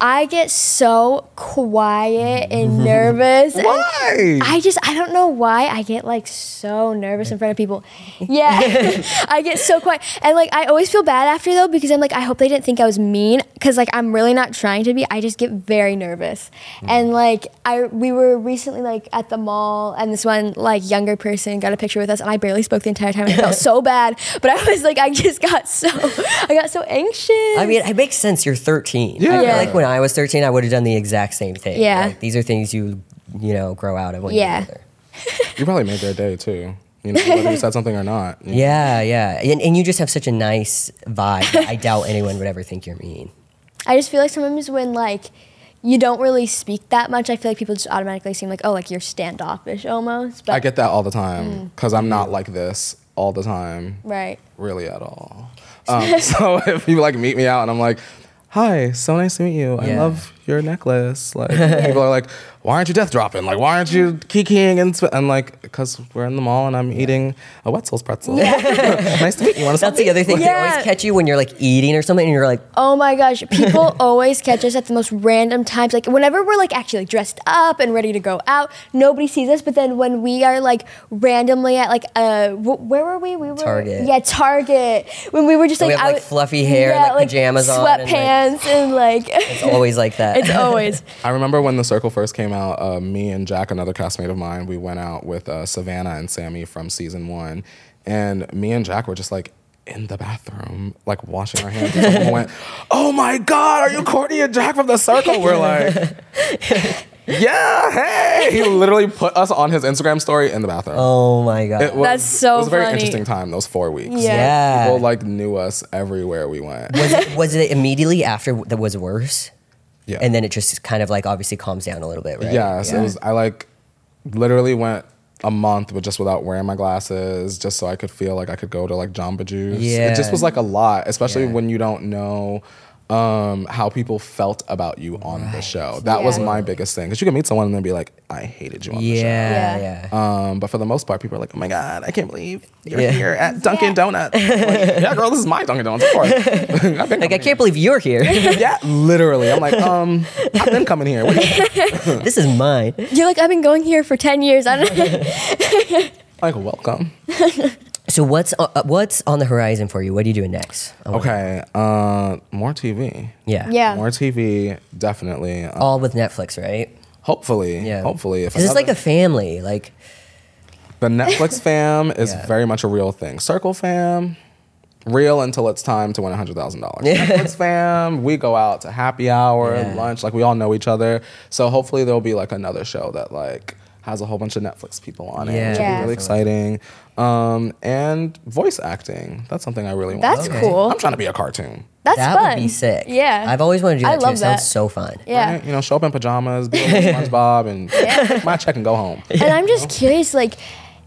I get so quiet and nervous. and Why? I just I don't know why I get like so nervous in front of people. Yeah. I get so quiet. And like I always feel bad after though because I'm like I hope they didn't think I was mean cuz like I'm really not trying to be. I just get very nervous. And mm. like I we were recently like at the mall and this one like younger person got a picture with us and I barely spoke the entire time. and I felt so bad, but I was like I just got so I got so anxious. I mean, it makes sense. You're 13. I Yeah. feel Yeah. like when I was 13, I would have done the exact same thing. Yeah. Like, these are things you, you know, grow out of when Yeah. you're older. You probably made their day too. You know, whether you said something or not. you know? Yeah, yeah. And, and you just have such a nice vibe. I doubt anyone would ever think you're mean. I just feel like sometimes when like you don't really speak that much, I feel like people just automatically seem like, oh, like you're standoffish almost. But I get that all the time Mm. because I'm not like this all the time, right. really at all. Um, so if you like meet me out and I'm like, "Hi, so nice to meet you. I love your necklace." Like people are like, "Why aren't you death dropping? Like, why aren't you kikiing?" And sp-" I'm like, "Because we're in the mall and I'm eating a Wetzel's pretzel. nice to meet you. Want to That's the other thing. They Yeah. always catch you when you're like eating or something and you're like, Oh my gosh, people always catch us at the most random times. Like whenever we're like actually like dressed up and ready to go out, nobody sees us. But then when we are like randomly at like uh, wh- where were we? We were Target. Yeah, Target. When we were just And we like, have, like, out- fluffy hair and, like, pajamas on and, like- sweatpants, and like, it's always like that. it's always. I remember when the circle first came out, uh, me and Jack, another castmate of mine, we went out with uh, Savannah and Sammy from season one. And me and Jack were just like in the bathroom, like washing our hands. And someone went, Oh my God, are you Courtney and Jack from the circle? We're like, Yeah, hey. He literally put us on his Instagram story in the bathroom. oh my God. It was, That's so It was a very funny. interesting time, those four weeks. Yeah. yeah. People like knew us everywhere we went. was, it, was it immediately after that was worse? Yeah. And then it just kind of like obviously calms down a little bit, right? Yes, Yeah. it was. I like literally went a month with just without wearing my glasses, just so I could feel like I could go to like Jamba Juice. Yeah. It just was like a lot, especially Yeah. when you don't know um, how people felt about you on the show. That was my biggest thing because you can meet someone and then be like, "I hated you on the show." Yeah, Yeah. yeah. Um, but for the most part, people are like, "Oh my god, I can't believe you're Yeah. here at Dunkin' Yeah. Donuts." Like, yeah, girl, this is my Dunkin' Donuts, of course. I've been Like I can't believe you're here. here. Yeah, literally. I'm like, um, I've been coming here. What do you this is mine. You're like, I've been going here for ten years. I don't. like? Welcome. So what's uh, uh, what's on the horizon for you? What are you doing next? I wanna- Okay, uh, more TV. Yeah. Yeah. More TV, definitely. Uh, All with Netflix, right? hopefully, Yeah. hopefully. If Because it's like a family. Like the Netflix fam is Yeah. very much a real thing. Circle fam, real until it's time to win hundred thousand dollars. Netflix fam, we go out to happy hour, Yeah. lunch, like we all know each other. So hopefully there'll be like another show that like has a whole bunch of Netflix people on it, Yeah. which would Yeah. be really exciting. Um, and voice acting. That's something I really want. That's to do. cool. I'm trying to be a cartoon. That's that fun. would be sick. Yeah. I've always wanted to do I that too. love It sounds that. so fun. Yeah. Right? You know, show up in pajamas, be a SpongeBob, and take my check and go home. And I'm just curious, like,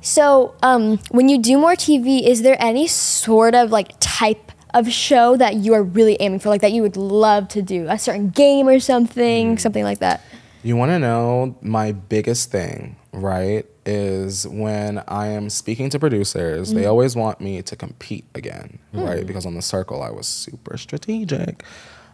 so um, when you do more TV, is there any sort of like type of show that you are really aiming for, like that you would love to do, a certain game or something, something like that? You want to know my biggest thing, right? Is when I am speaking to producers, Mm. they always want me to compete again, right? Because on the circle, I was super strategic.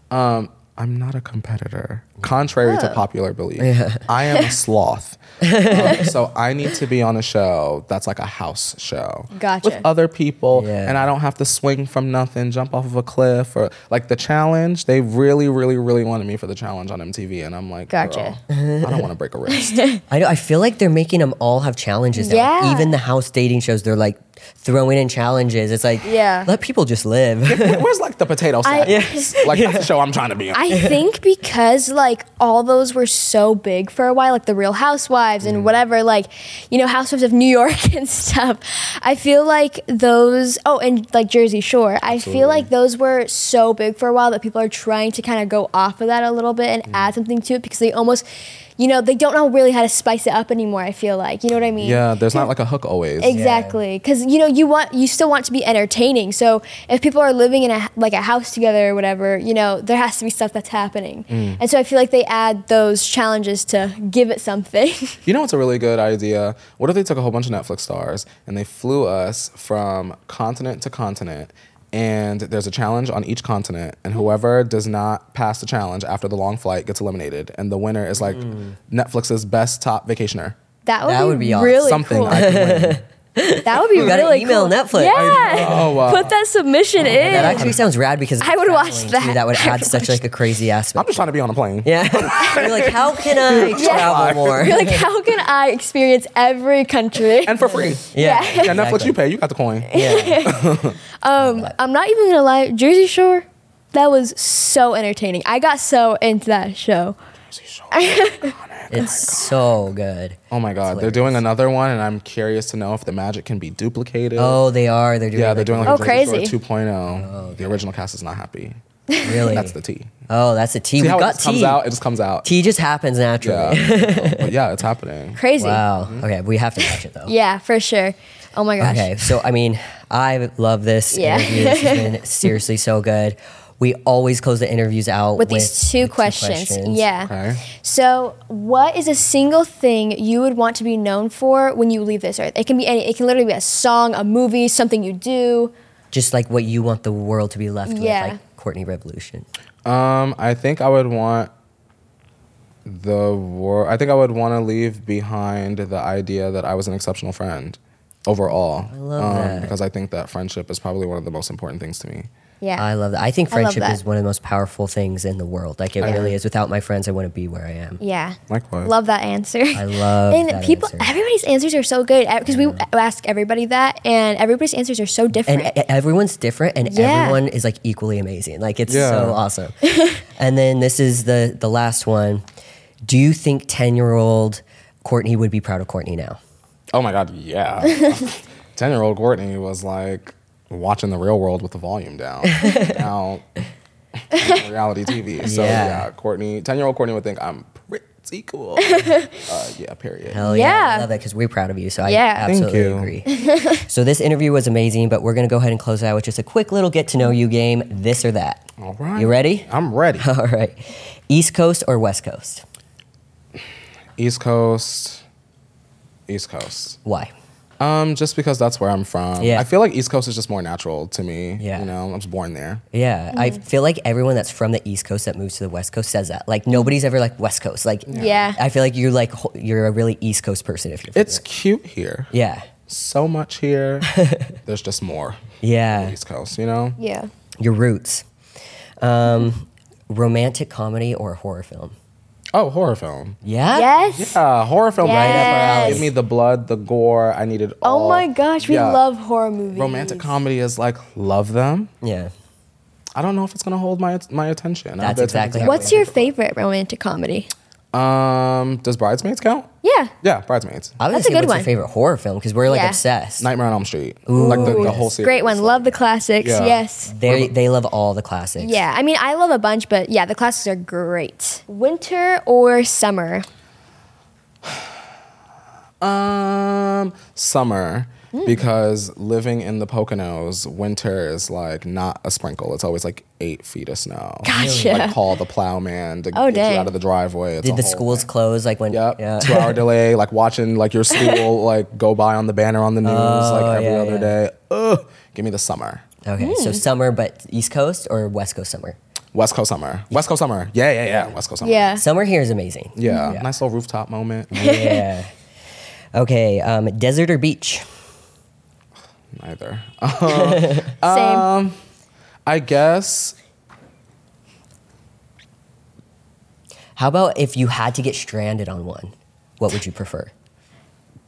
Um, I'm not a competitor, contrary to Oh. popular belief. I am a sloth. Um, so I need to be on a show that's like a house show Gotcha. with other people, Yeah. and I don't have to swing from nothing, jump off of a cliff, or like the challenge. They really, really, really wanted me for the challenge on MTV, and I'm like, Gotcha. "Girl, I don't want to break a wrist. I know. I feel like they're making them all have challenges now. Yeah. even the house dating shows, they're like throwing in challenges. It's like, Yeah. let people just live. Where's like the potato I- sadness? Like that's the show I'm trying to be on. I think because like all those were so big for a while, like the Real Housewives Mm. and whatever, like you know Housewives of New York and stuff. I feel like those. Oh, and like Jersey Shore. I feel like those were so big for a while that people are trying to kind of go off of that a little bit and Mm. add something to it because they almost, you know, they don't know really how to spice it up anymore. I feel like you know what I mean. yeah, there's not like a hook always. Exactly, because you know you want you still want to be entertaining. So if people are living in a like a house together or whatever, you know there has to be stuff that's happening. Mm. And so I feel like they add those challenges to give it something. You know what's a really good idea? What if they took a whole bunch of Netflix stars and they flew us from continent to continent? And there's a challenge on each continent, and whoever does not pass the challenge after the long flight gets eliminated. And the winner is like hmm. Netflix's best top vacationer. that would That be, would be awesome. really Something cool. I can win. that would be You gotta really email cool. Netflix. Yeah, Oh, wow. put that submission in. that actually sounds rad because I would watch that. too, that would I add would such like a crazy aspect. I'm just trying to be on a plane. Yeah. You're like, how can I travel more? You're like, how can I experience every country? And for free. Yeah. Yeah, Netflix, exactly. you pay. You got the coin. Yeah. Um, I'm not even gonna lie, Jersey Shore, that was so entertaining. I got so into that show. Oh it's so good. Oh my God, they're doing another one, and I'm curious to know if the magic can be duplicated. Oh, they are. They're doing. yeah, they're doing like Oh, a Jersey crazy. Shore 2.0. The original cast is not happy. really. That's the T. Oh, that's a T. See we how it got just comes T. out? It just comes out. T just happens naturally. Yeah. but yeah, it's happening. Crazy. Wow. Okay, we have to watch it though. Yeah, for sure. Oh my gosh. Okay, so I mean, I love this Yeah. interview. This has been seriously so good. We always close the interviews out With these two with questions. Yeah. Okay. So, what is a single thing you would want to be known for when you leave this earth? It can be any. It can literally be a song, a movie, something you do. Just like what you want the world to be left Yeah. with, like Courtney Revolution. Um, I think I would want the world. I think I would want to leave behind the idea that I was an exceptional friend overall. I love that. because I think that friendship is probably one of the most important things to me. Yeah. I love that. I think I love friendship that. is one of the most powerful things in the world. Like it I really is. Without my friends, I wouldn't be where I am. yeah. Likewise. Love that answer. I love that. and that people, answer. everybody's answers are so good eh, because we ask everybody that, and everybody's answers are so and different. e- everyone's different and Yeah. everyone is like equally amazing like it's Yeah. so awesome and then this is the the last one do you think 10 year old courtney would be proud of courtney now Oh my God, yeah. 10 year old Courtney was like watching the real world with the volume down. now, reality TV. So, Yeah. yeah, Courtney, 10 year old Courtney would think I'm pretty cool. uh, yeah, period. hell yeah, I love that because we're proud of you so i Yeah. Absolutely you. agree so this interview was amazing but we're going to go ahead and close it out with just a quick little get to know you game this or that All right. you ready I'm ready. all right east coast or west coast East Coast. East Coast. why Um, just because that's where I'm from. Yeah. I feel like East Coast is just more natural to me. Yeah. You know, I was born there. yeah i Mm-hmm. feel like everyone that's from the east coast that moves to the west coast says that like nobody's ever like west coast like Yeah. i feel like you're like you're a really east coast person if you're from It's there. cute here. yeah So much here. There's just more. yeah East Coast, you know? yeah. your roots. Um, romantic comedy or horror film? Oh, horror film. Yeah. Yes. Yeah, horror film. Right up our alley. Give me the blood, the gore. I needed all. Oh my gosh, we Yeah. love horror movies. Romantic comedy is like love them. Yeah. I don't know if it's gonna hold my my attention. I have That's the exactly how What's your favorite romantic comedy? Um, does Bridesmaids count? Yeah. Yeah, Bridesmaids. I was That's gonna say a good what's one. your favorite horror film because we're like Yeah. obsessed. Nightmare on Elm Street. like the, the whole series. Great one. Love the classics. Yeah. Yes. They they love all the classics. Yeah. I mean, I love a bunch, but yeah, the classics are great. Winter or summer? Um, summer. Hmm. Because living in the Poconos, winter is like not a sprinkle. It's always like eight feet of snow. Gotcha. Like call the plowman to Oh, get dang. you out of the driveway. It's Did the schools thing. close like when? Yep. Yeah. Two hour delay, like watching like your school like go by on the banner on the news like every Oh, yeah, other yeah. day. Ugh. Give me the summer. Okay, so summer, but East Coast or West Coast summer? West Coast summer. West Coast summer. Yeah, yeah, yeah. West Coast summer. Yeah. Summer here is amazing. Yeah. Yeah. Nice little rooftop moment. Yeah. okay, um, desert or beach? Neither. Uh, Same. Um, I guess How about if you had to get stranded on one? What would you prefer?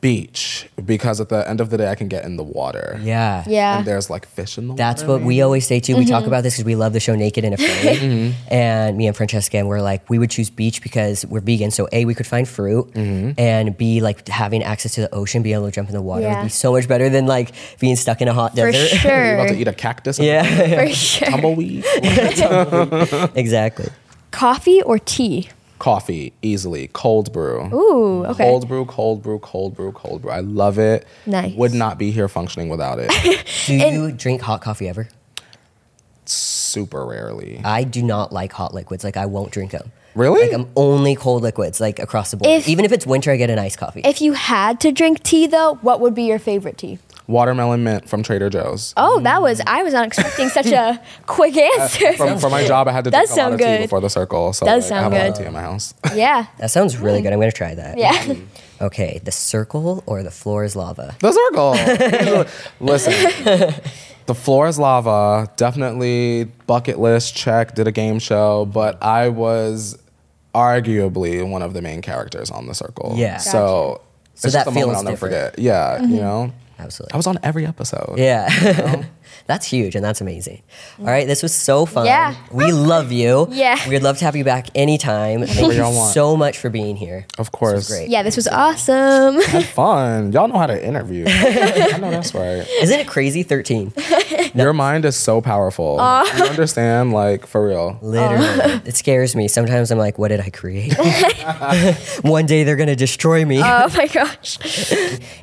Beach because at the end of the day I can get in the water. Yeah. yeah. And there's like fish in the That's water. what we always say too. We Mm-hmm. talk about this because we love the show Naked and Afraid. Mm-hmm. And me and Francesca, and we're like, we would choose beach because we're vegan. So A, we could find fruit, Mm-hmm. and B, like having access to the ocean, being able to jump in the water Yeah. would be so much better than like being stuck in a hot For desert. You're sure. about to eat a cactus and yeah, For sure. tumbleweed. exactly. Coffee or tea? Coffee, easily. Cold brew. Ooh, okay. Cold brew, cold brew, cold brew, cold brew. I love it. Nice. Would not be here functioning without it. Do you drink hot coffee ever? Super rarely. I do not like hot liquids. Like I won't drink them. Really? Like I'm only cold liquids, like across the board. If- Even if it's winter, I get an iced coffee. If you had to drink tea though, what would be your favorite tea? Watermelon mint from Trader Joe's. Oh, that was I was not expecting such a quick uh, answer. From, for my job, I had to Does drink a lot sound of tea good. before the circle. So Does like, I have sound a lot of good. tea in my house. yeah. that sounds really good. I'm gonna try that. Yeah. Okay, the circle or the floor is lava. The circle. Listen, the floor is lava. Definitely bucket list check. Did a game show, but I was arguably one of the main characters on the circle. Yeah. So, So it's that just a moment feels I'll never different. forget. Yeah, you mm-hmm. know, Absolutely. I was on every episode. Yeah. that's huge and that's amazing. All right, this was so fun. Yeah. We love you. Yeah. We'd love to have you back anytime. Thank you y'all want. so much for being here. Of course. This was great. Yeah, this was awesome. Had fun. Y'all know how to interview. I know that's right. Isn't it crazy? 13. Your mind is so powerful. you understand? Like, for real. Literally. It scares me. Sometimes I'm like, what did I create? One day they're going to destroy me. oh my gosh.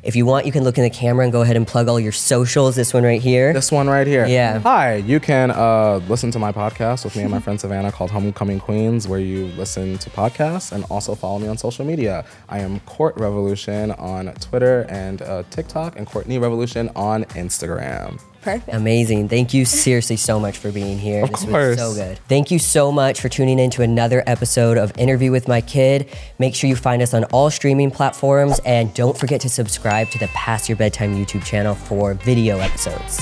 if you want, you can look in the camera and go ahead and plug all your socials. This one right here. This one right here. Yeah. Hi, you can uh, listen to my podcast with me and my friend Savannah called Homecoming Queens, where you listen to podcasts and also follow me on social media. I am Court Revolution on Twitter and uh, TikTok, and Courtney Revolution on Instagram. Perfect. Amazing. Thank you seriously so much for being here. Of this course. was so good. Thank you so much for tuning in to another episode of Interview with My Kid. Make sure you find us on all streaming platforms and don't forget to subscribe to the Past Your Bedtime YouTube channel for video episodes.